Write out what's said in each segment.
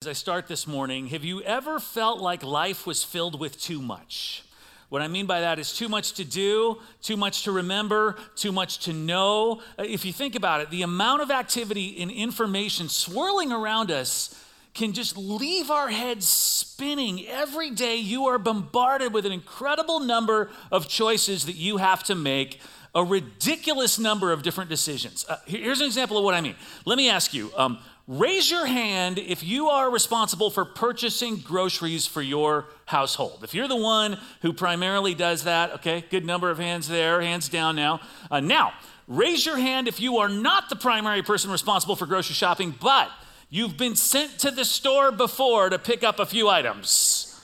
As I start this morning, have you ever felt like life was filled with too much? What I mean by that is too much to do, too much to remember, too much to know. Uh, if you think about it, the amount of activity and information swirling around us can just leave our heads spinning. Every day, you are bombarded with an incredible number of choices that you have to make, a ridiculous number of different decisions. Uh, here's an example of what I mean. Let me ask you um, Raise your hand if you are responsible for purchasing groceries for your household. If you're the one who primarily does that, okay, good number of hands there, hands down now. Uh, now, raise your hand if you are not the primary person responsible for grocery shopping, but you've been sent to the store before to pick up a few items.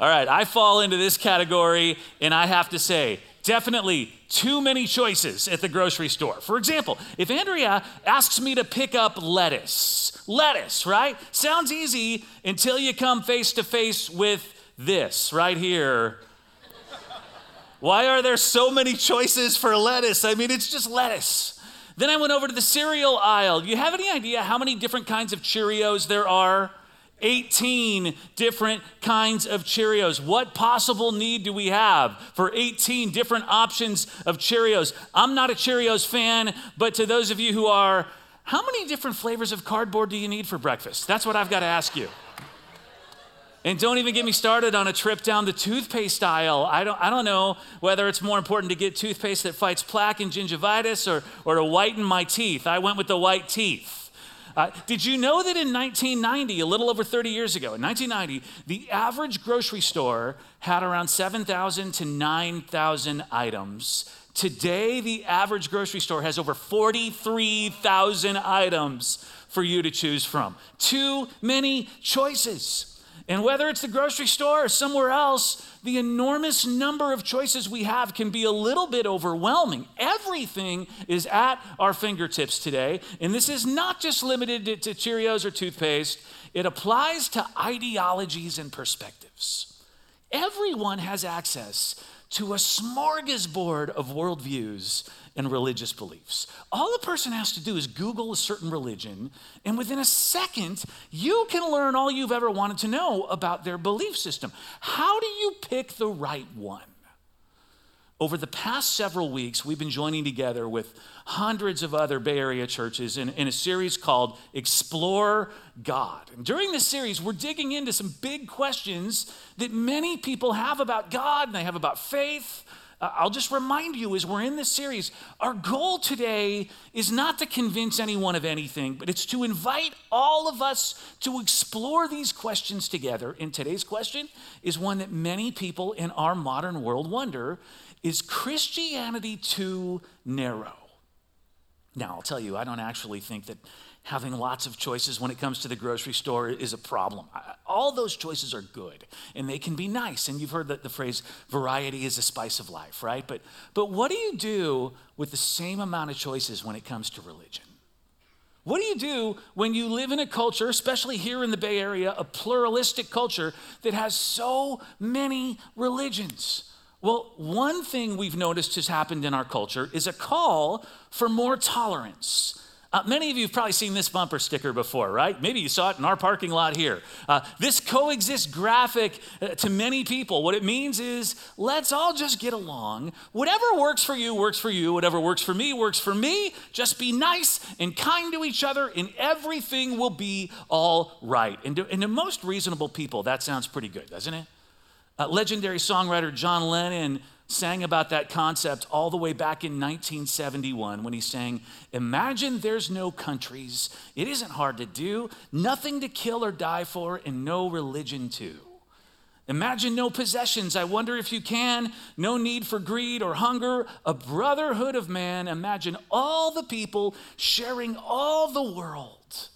All right, I fall into this category, and I have to say, definitely too many choices at the grocery store. For example, if Andrea asks me to pick up lettuce, lettuce, right? Sounds easy until you come face to face with this right here. Why are there so many choices for lettuce? I mean, it's just lettuce. Then I went over to the cereal aisle. Do you have any idea how many different kinds of Cheerios there are? 18 different kinds of Cheerios. What possible need do we have for 18 different options of Cheerios? I'm not a Cheerios fan, but to those of you who are, how many different flavors of cardboard do you need for breakfast? That's what I've got to ask you. And don't even get me started on a trip down the toothpaste aisle. I don't, I don't know whether it's more important to get toothpaste that fights plaque and gingivitis or, or to whiten my teeth. I went with the white teeth. Uh, did you know that in 1990, a little over 30 years ago, in 1990, the average grocery store had around 7,000 to 9,000 items? Today, the average grocery store has over 43,000 items for you to choose from. Too many choices. And whether it's the grocery store or somewhere else, the enormous number of choices we have can be a little bit overwhelming. Everything is at our fingertips today. And this is not just limited to, to Cheerios or toothpaste, it applies to ideologies and perspectives. Everyone has access to a smorgasbord of worldviews and religious beliefs. All a person has to do is Google a certain religion, and within a second, you can learn all you've ever wanted to know about their belief system. How do you pick the right one? Over the past several weeks, we've been joining together with hundreds of other Bay Area churches in, in, a series called Explore God. And during this series, we're digging into some big questions that many people have about God and they have about faith. Uh, I'll just remind you as we're in this series, our goal today is not to convince anyone of anything, but it's to invite all of us to explore these questions together. And today's question is one that many people in our modern world wonder is Christianity too narrow? Now, I'll tell you, I don't actually think that having lots of choices when it comes to the grocery store is a problem. All those choices are good and they can be nice. And you've heard the, the phrase variety is a spice of life, right? But, but what do you do with the same amount of choices when it comes to religion? What do you do when you live in a culture, especially here in the Bay Area, a pluralistic culture that has so many religions? Well, one thing we've noticed has happened in our culture is a call for more tolerance. Uh, many of you have probably seen this bumper sticker before, right? Maybe you saw it in our parking lot here. Uh, this coexist graphic uh, to many people, what it means is let's all just get along. Whatever works for you, works for you. Whatever works for me, works for me. Just be nice and kind to each other, and everything will be all right. And to, and to most reasonable people, that sounds pretty good, doesn't it? Uh, legendary songwriter John Lennon sang about that concept all the way back in 1971 when he sang, Imagine there's no countries. It isn't hard to do. Nothing to kill or die for, and no religion too. Imagine no possessions. I wonder if you can. No need for greed or hunger. A brotherhood of man. Imagine all the people sharing all the world.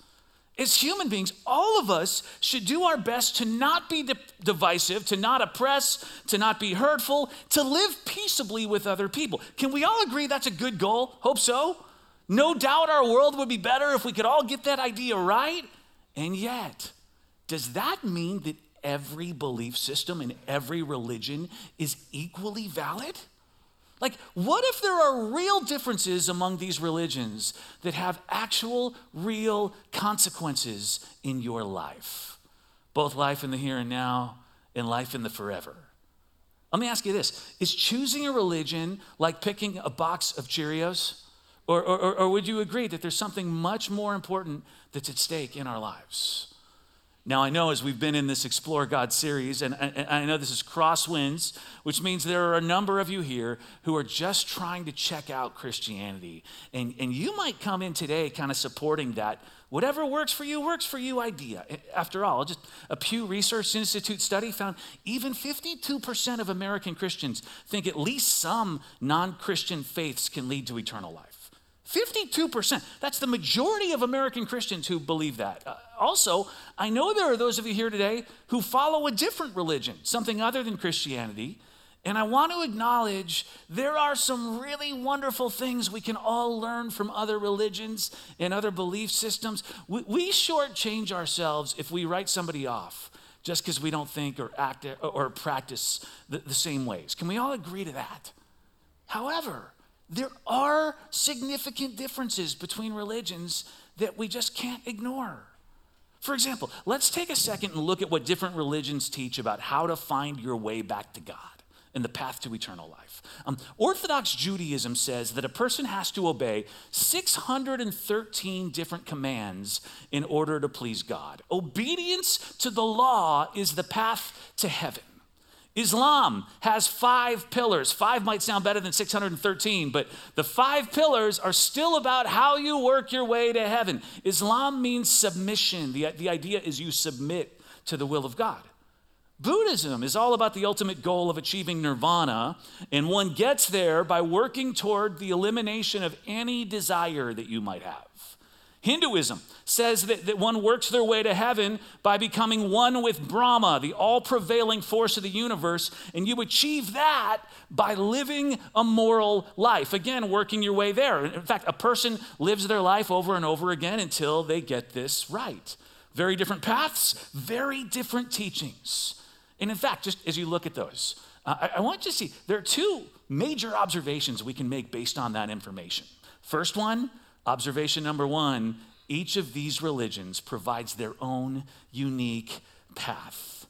As human beings, all of us should do our best to not be de- divisive, to not oppress, to not be hurtful, to live peaceably with other people. Can we all agree that's a good goal? Hope so. No doubt our world would be better if we could all get that idea right. And yet, does that mean that every belief system and every religion is equally valid? Like, what if there are real differences among these religions that have actual, real consequences in your life? Both life in the here and now and life in the forever. Let me ask you this Is choosing a religion like picking a box of Cheerios? Or, or, or would you agree that there's something much more important that's at stake in our lives? Now, I know as we've been in this Explore God series, and I know this is crosswinds, which means there are a number of you here who are just trying to check out Christianity. And, and you might come in today kind of supporting that. Whatever works for you, works for you idea. After all, just a Pew Research Institute study found even 52% of American Christians think at least some non Christian faiths can lead to eternal life. 52%. That's the majority of American Christians who believe that. Uh, also, I know there are those of you here today who follow a different religion, something other than Christianity. And I want to acknowledge there are some really wonderful things we can all learn from other religions and other belief systems. We, we shortchange ourselves if we write somebody off just because we don't think or act or practice the, the same ways. Can we all agree to that? However, there are significant differences between religions that we just can't ignore. For example, let's take a second and look at what different religions teach about how to find your way back to God and the path to eternal life. Um, Orthodox Judaism says that a person has to obey 613 different commands in order to please God. Obedience to the law is the path to heaven. Islam has five pillars. Five might sound better than 613, but the five pillars are still about how you work your way to heaven. Islam means submission. The, the idea is you submit to the will of God. Buddhism is all about the ultimate goal of achieving nirvana, and one gets there by working toward the elimination of any desire that you might have. Hinduism says that, that one works their way to heaven by becoming one with Brahma, the all prevailing force of the universe, and you achieve that by living a moral life. Again, working your way there. In fact, a person lives their life over and over again until they get this right. Very different paths, very different teachings. And in fact, just as you look at those, uh, I, I want you to see there are two major observations we can make based on that information. First one, Observation number one each of these religions provides their own unique path.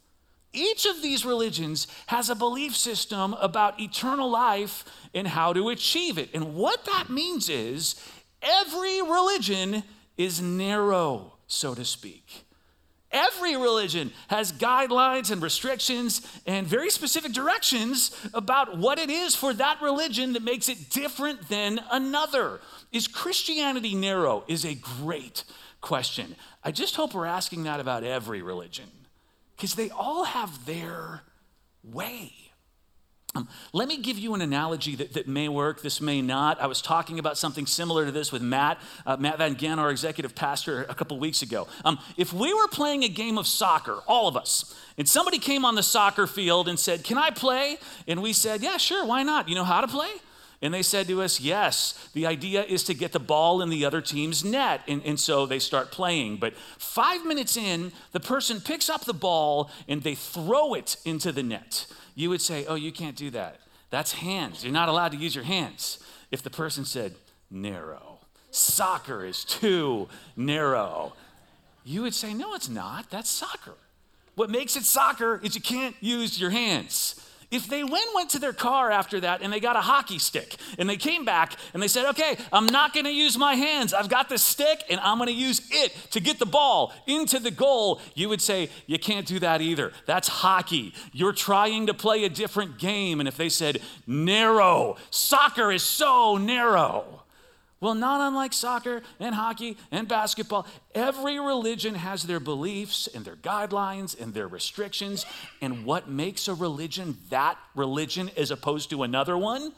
Each of these religions has a belief system about eternal life and how to achieve it. And what that means is every religion is narrow, so to speak. Every religion has guidelines and restrictions and very specific directions about what it is for that religion that makes it different than another. Is Christianity narrow? Is a great question. I just hope we're asking that about every religion because they all have their way. Um, let me give you an analogy that, that may work. This may not. I was talking about something similar to this with Matt, uh, Matt Van Gen, our executive pastor, a couple weeks ago. Um, if we were playing a game of soccer, all of us, and somebody came on the soccer field and said, Can I play? And we said, Yeah, sure, why not? You know how to play? And they said to us, Yes, the idea is to get the ball in the other team's net. And, and so they start playing. But five minutes in, the person picks up the ball and they throw it into the net you would say, Oh, you can't do that. That's hands. You're not allowed to use your hands. If the person said, narrow, soccer is too narrow, you would say, No, it's not. That's soccer. What makes it soccer is you can't use your hands. If they then went to their car after that and they got a hockey stick and they came back and they said, okay, I'm not going to use my hands. I've got this stick and I'm going to use it to get the ball into the goal, you would say, you can't do that either. That's hockey. You're trying to play a different game. And if they said, narrow, soccer is so narrow. Well, not unlike soccer and hockey and basketball, every religion has their beliefs and their guidelines and their restrictions. And what makes a religion that religion as opposed to another one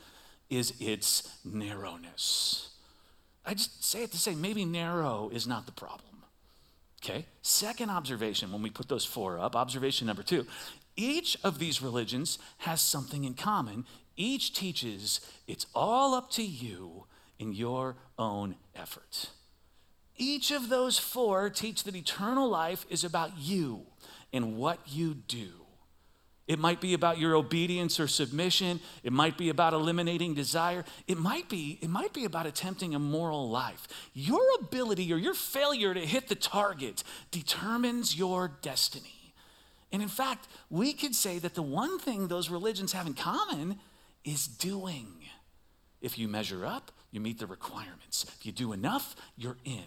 is its narrowness. I just say it to say maybe narrow is not the problem. Okay? Second observation when we put those four up, observation number two each of these religions has something in common. Each teaches it's all up to you in your own efforts. Each of those four teach that eternal life is about you and what you do. It might be about your obedience or submission. It might be about eliminating desire. It might be, it might be about attempting a moral life. Your ability or your failure to hit the target determines your destiny. And in fact, we could say that the one thing those religions have in common is doing. If you measure up, you meet the requirements. If you do enough, you're in.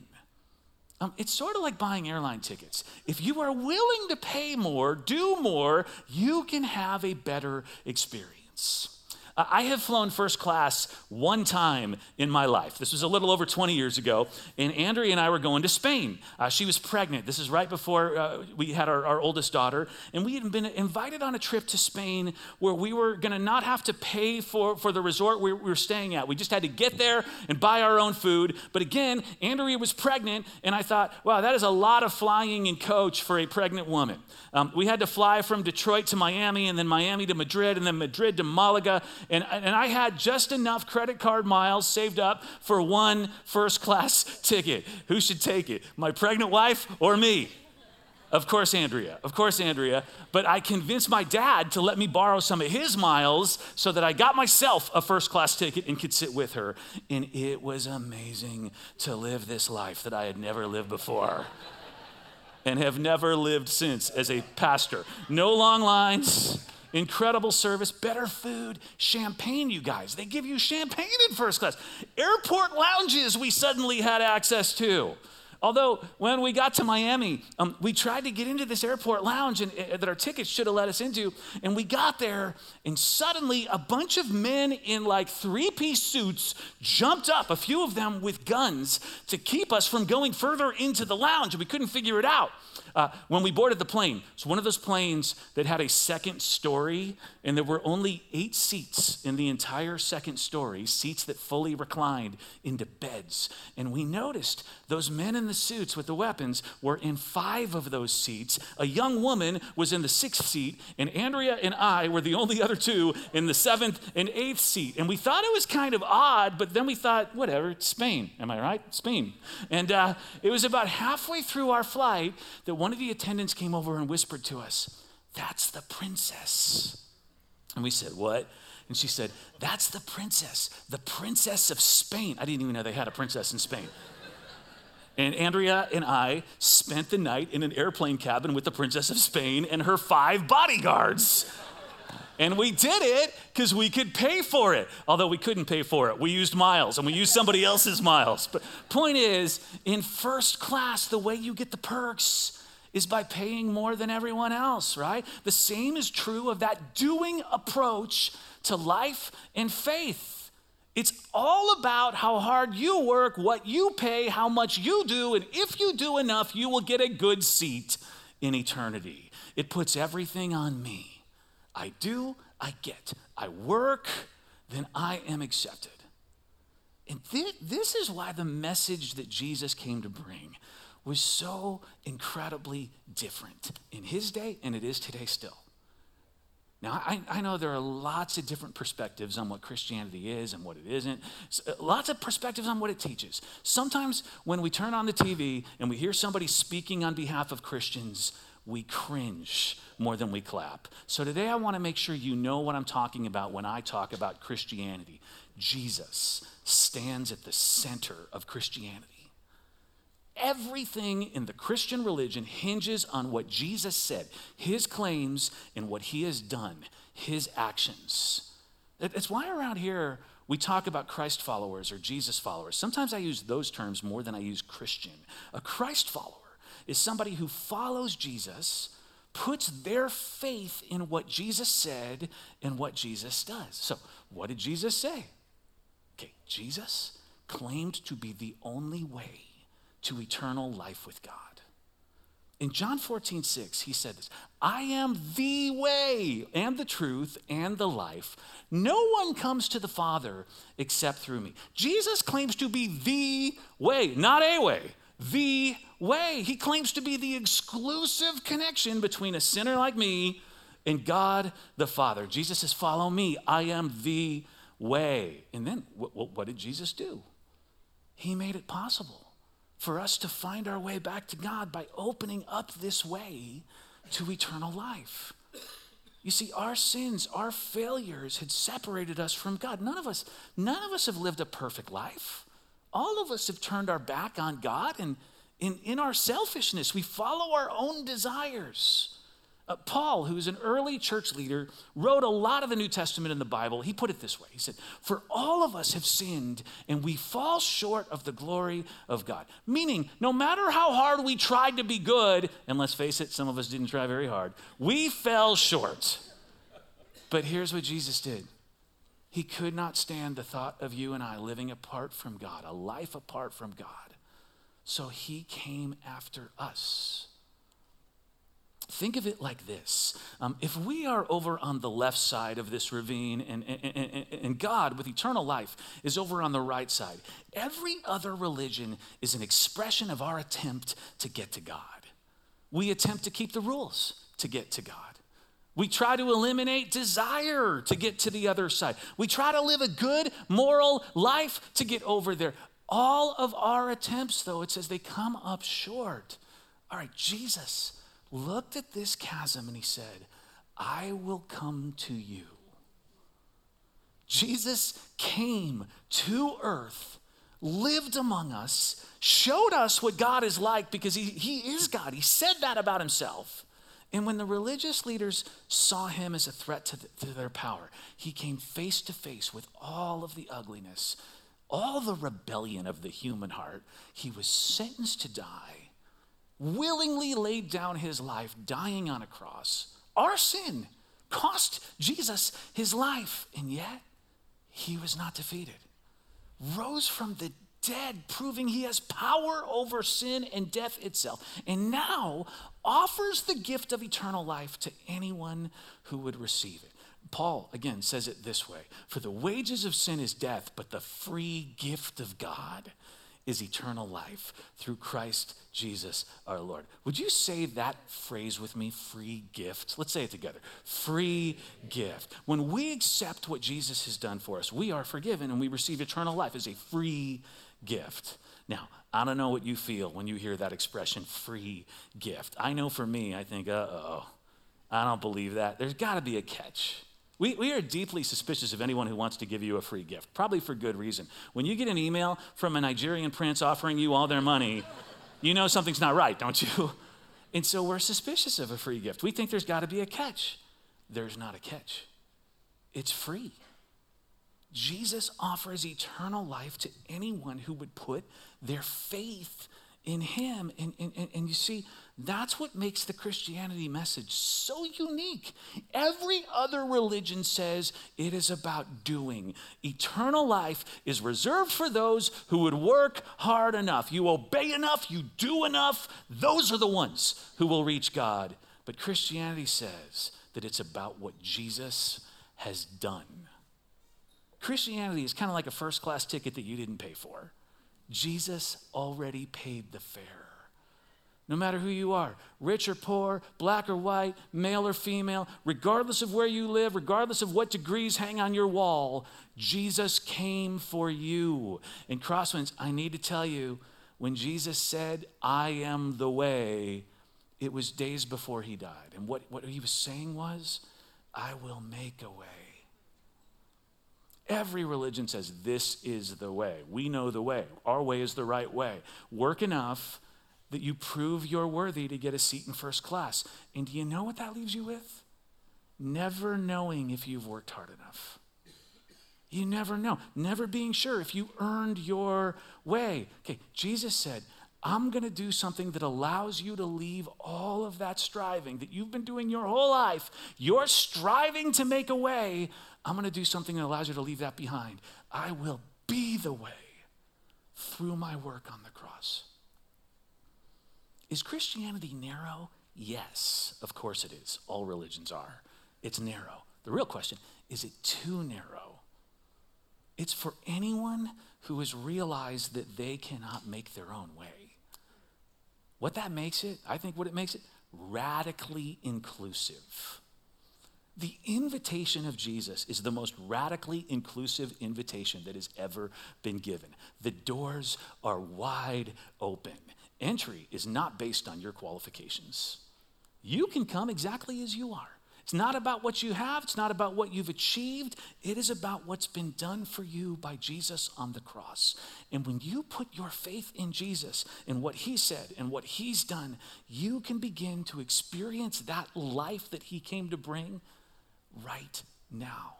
Um, it's sort of like buying airline tickets. If you are willing to pay more, do more, you can have a better experience. I have flown first class one time in my life. This was a little over 20 years ago, and Andrea and I were going to Spain. Uh, she was pregnant. This is right before uh, we had our, our, oldest daughter, and we had been invited on a trip to Spain where we were going to not have to pay for, for the resort we, we were staying at. We just had to get there and buy our own food. But again, Andrea was pregnant, and I thought, wow, that is a lot of flying in coach for a pregnant woman. Um, we had to fly from Detroit to Miami, and then Miami to Madrid, and then Madrid to Malaga and, and I had just enough credit card miles saved up for one first class ticket. Who should take it? My pregnant wife or me? Of course, Andrea. Of course, Andrea. But I convinced my dad to let me borrow some of his miles so that I got myself a first class ticket and could sit with her. And it was amazing to live this life that I had never lived before and have never lived since as a pastor. No long lines incredible service, better food, champagne, you guys. They give you champagne in first class. Airport lounges we suddenly had access to. Although, when we got to Miami, um, we tried to get into this airport lounge and, uh, that our tickets should have let us into. And we got there, and suddenly a bunch of men in like three piece suits jumped up, a few of them with guns, to keep us from going further into the lounge. And we couldn't figure it out. Uh, when we boarded the plane, it's one of those planes that had a second story, and there were only eight seats in the entire second story, seats that fully reclined into beds. And we noticed those men in the suits with the weapons were in five of those seats. A young woman was in the sixth seat, and Andrea and I were the only other two in the seventh and eighth seat. And we thought it was kind of odd, but then we thought, whatever, it's Spain. Am I right? Spain. And uh, it was about halfway through our flight that one of the attendants came over and whispered to us, That's the princess. And we said, What? And she said, That's the princess, the princess of Spain. I didn't even know they had a princess in Spain. And Andrea and I spent the night in an airplane cabin with the Princess of Spain and her five bodyguards. And we did it because we could pay for it. Although we couldn't pay for it. We used miles and we used somebody else's miles. But point is, in first class, the way you get the perks is by paying more than everyone else, right? The same is true of that doing approach to life and faith. It's all about how hard you work, what you pay, how much you do, and if you do enough, you will get a good seat in eternity. It puts everything on me. I do, I get. I work, then I am accepted. And this is why the message that Jesus came to bring was so incredibly different in his day, and it is today still. Now, I, I, know there are lots of different perspectives on what Christianity is and what it isn't. Uh, lots of perspectives on what it teaches. Sometimes when we turn on the TV and we hear somebody speaking on behalf of Christians, we cringe more than we clap. So today I want to make sure you know what I'm talking about when I talk about Christianity. Jesus stands at the center of Christianity. Everything in the Christian religion hinges on what Jesus said, his claims, and what he has done, his actions. It's why around here we talk about Christ followers or Jesus followers. Sometimes I use those terms more than I use Christian. A Christ follower is somebody who follows Jesus, puts their faith in what Jesus said and what Jesus does. So, what did Jesus say? Okay, Jesus claimed to be the only way to eternal life with God. In John 14, 6, he said this I am the way and the truth and the life. No one comes to the Father except through me. Jesus claims to be the way, not a way, the way. He claims to be the exclusive connection between a sinner like me and God the Father. Jesus says, Follow me. I am the way. And then what, what did Jesus do? He made it possible for us to find our way back to God by opening up this way to eternal life. You see, our sins, our failures had separated us from God. None of us, none of us have lived a perfect life. All of us have turned our back on God, and in, in our selfishness, we follow our own desires. Uh, Paul, who's an early church leader, wrote a lot of the New Testament in the Bible. He put it this way He said, For all of us have sinned and we fall short of the glory of God. Meaning, no matter how hard we tried to be good, and let's face it, some of us didn't try very hard, we fell short. But here's what Jesus did He could not stand the thought of you and I living apart from God, a life apart from God. So He came after us. Think of it like this um, if we are over on the left side of this ravine and, and, and, and, God with eternal life is over on the right side, every other religion is an expression of our attempt to get to God. We attempt to keep the rules to get to God. We try to eliminate desire to get to the other side. We try to live a good moral life to get over there. All of our attempts, though, it says they come up short. All right, Jesus looked at this chasm and he said, I will come to you. Jesus came to earth, lived among us, showed us what God is like because he, he is God. He said that about himself. And when the religious leaders saw him as a threat to, the, to their power, he came face to face with all of the ugliness, all the rebellion of the human heart. He was sentenced to die willingly laid down his life, dying on a cross. Our sin cost Jesus his life, and yet he was not defeated. Rose from the dead, proving he has power over sin and death itself, and now offers the gift of eternal life to anyone who would receive it. Paul, again, says it this way For the wages of sin is death, but the free gift of God is eternal life through Christ Jesus our Lord. Would you say that phrase with me? Free gift. Let's say it together. Free gift. When we accept what Jesus has done for us, we are forgiven and we receive eternal life as a free gift. Now, I don't know what you feel when you hear that expression, free gift. I know for me, I think, uh oh, I don't believe that. There's got to be a catch. We, we are deeply suspicious of anyone who wants to give you a free gift, probably for good reason. When you get an email from a Nigerian prince offering you all their money, you know something's not right, don't you? And so we're suspicious of a free gift. We think there's got to be a catch. There's not a catch, it's free. Jesus offers eternal life to anyone who would put their faith in him. And, and, and, you see, that's what makes the Christianity message so unique. Every other religion says it is about doing. Eternal life is reserved for those who would work hard enough. You obey enough, you do enough, those are the ones who will reach God. But Christianity says that it's about what Jesus has done. Christianity is kind of like a first class ticket that you didn't pay for. Jesus already paid the fare. No matter who you are, rich or poor, black or white, male or female, regardless of where you live, regardless of what degrees hang on your wall, Jesus came for you. And Crosswinds, I need to tell you, when Jesus said, I am the way, it was days before he died. And what, what he was saying was, I will make a way. Every religion says this is the way. We know the way. Our way is the right way. Work enough that you prove you're worthy to get a seat in first class. And do you know what that leaves you with? Never knowing if you've worked hard enough. You never know. Never being sure if you earned your way. Okay, Jesus said, I'm going to do something that allows you to leave all of that striving that you've been doing your whole life. You're striving to make a way. I'm going to do something that allows you to leave that behind. I will be the way through my work on the cross. Is Christianity narrow? Yes, of course it is. All religions are. It's narrow. The real question is it too narrow? It's for anyone who has realized that they cannot make their own way. What that makes it, I think what it makes it, radically inclusive. The invitation of Jesus is the most radically inclusive invitation that has ever been given. The doors are wide open. Entry is not based on your qualifications. You can come exactly as you are. It's not about what you have, it's not about what you've achieved. It is about what's been done for you by Jesus on the cross. And when you put your faith in Jesus and what he said and what he's done, you can begin to experience that life that he came to bring right now.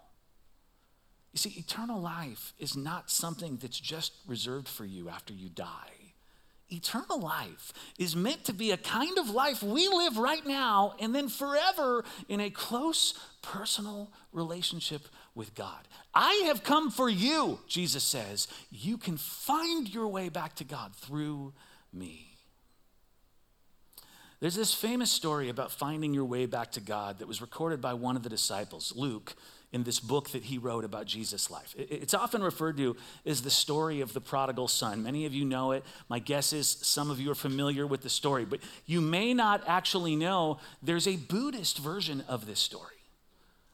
You see, eternal life is not something that's just reserved for you after you die. Eternal life is meant to be a kind of life we live right now and then forever in a close personal relationship with God. I have come for you, Jesus says. You can find your way back to God through me. There's this famous story about finding your way back to God that was recorded by one of the disciples, Luke, in this book that he wrote about Jesus' life. It's often referred to as the story of the prodigal son. Many of you know it. My guess is some of you are familiar with the story, but you may not actually know there's a Buddhist version of this story.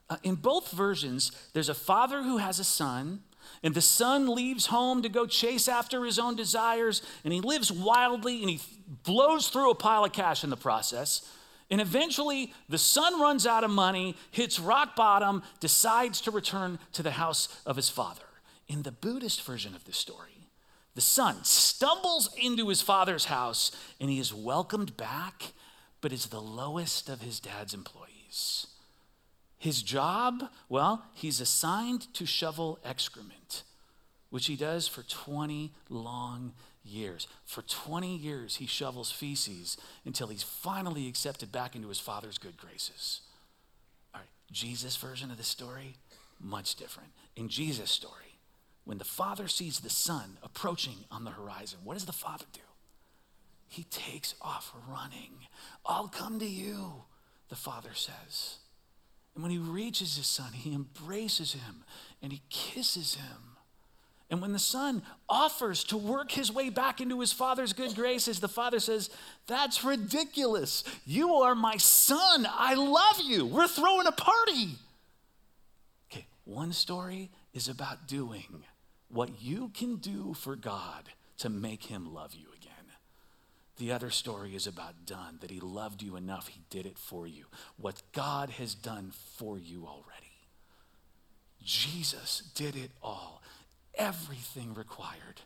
Uh, in both versions, there's a father who has a son, and the son leaves home to go chase after his own desires, and he lives wildly and he blows through a pile of cash in the process. And eventually, the son runs out of money, hits rock bottom, decides to return to the house of his father. In the Buddhist version of this story, the son stumbles into his father's house and he is welcomed back, but is the lowest of his dad's employees. His job, well, he's assigned to shovel excrement, which he does for 20 long years. For 20 years, he shovels feces until he's finally accepted back into his father's good graces. All right, Jesus' version of the story, much different. In Jesus' story, when the father sees the son approaching on the horizon, what does the father do? He takes off running. I'll come to you, the father says. And when he reaches his son, he embraces him and he kisses him. And when the son offers to work his way back into his father's good graces, the father says, That's ridiculous. You are my son. I love you. We're throwing a party. Okay, one story is about doing what you can do for God to make him love you again. The other story is about done, that he loved you enough, he did it for you. What God has done for you already. Jesus did it all everything required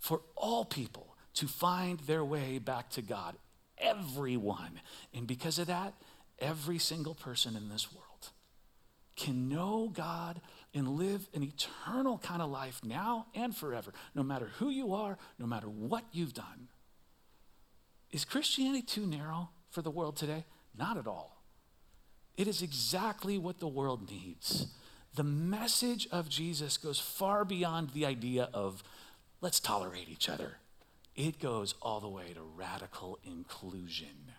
for all people to find their way back to God. Everyone. And because of that, every single person in this world can know God and live an eternal kind of life now and forever, no matter who you are, no matter what you've done. Is Christianity too narrow for the world today? Not at all. It is exactly what the world needs the message of Jesus goes far beyond the idea of let's tolerate each other. It goes all the way to radical inclusion.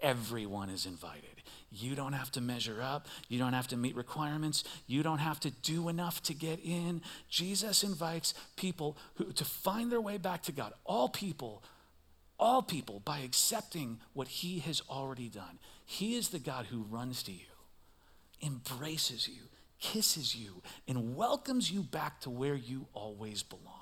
Everyone is invited. You don't have to measure up. You don't have to meet requirements. You don't have to do enough to get in. Jesus invites people who, to find their way back to God. All people, all people, by accepting what He has already done. He is the God who runs to you embraces you, kisses you, and welcomes you back to where you always belong.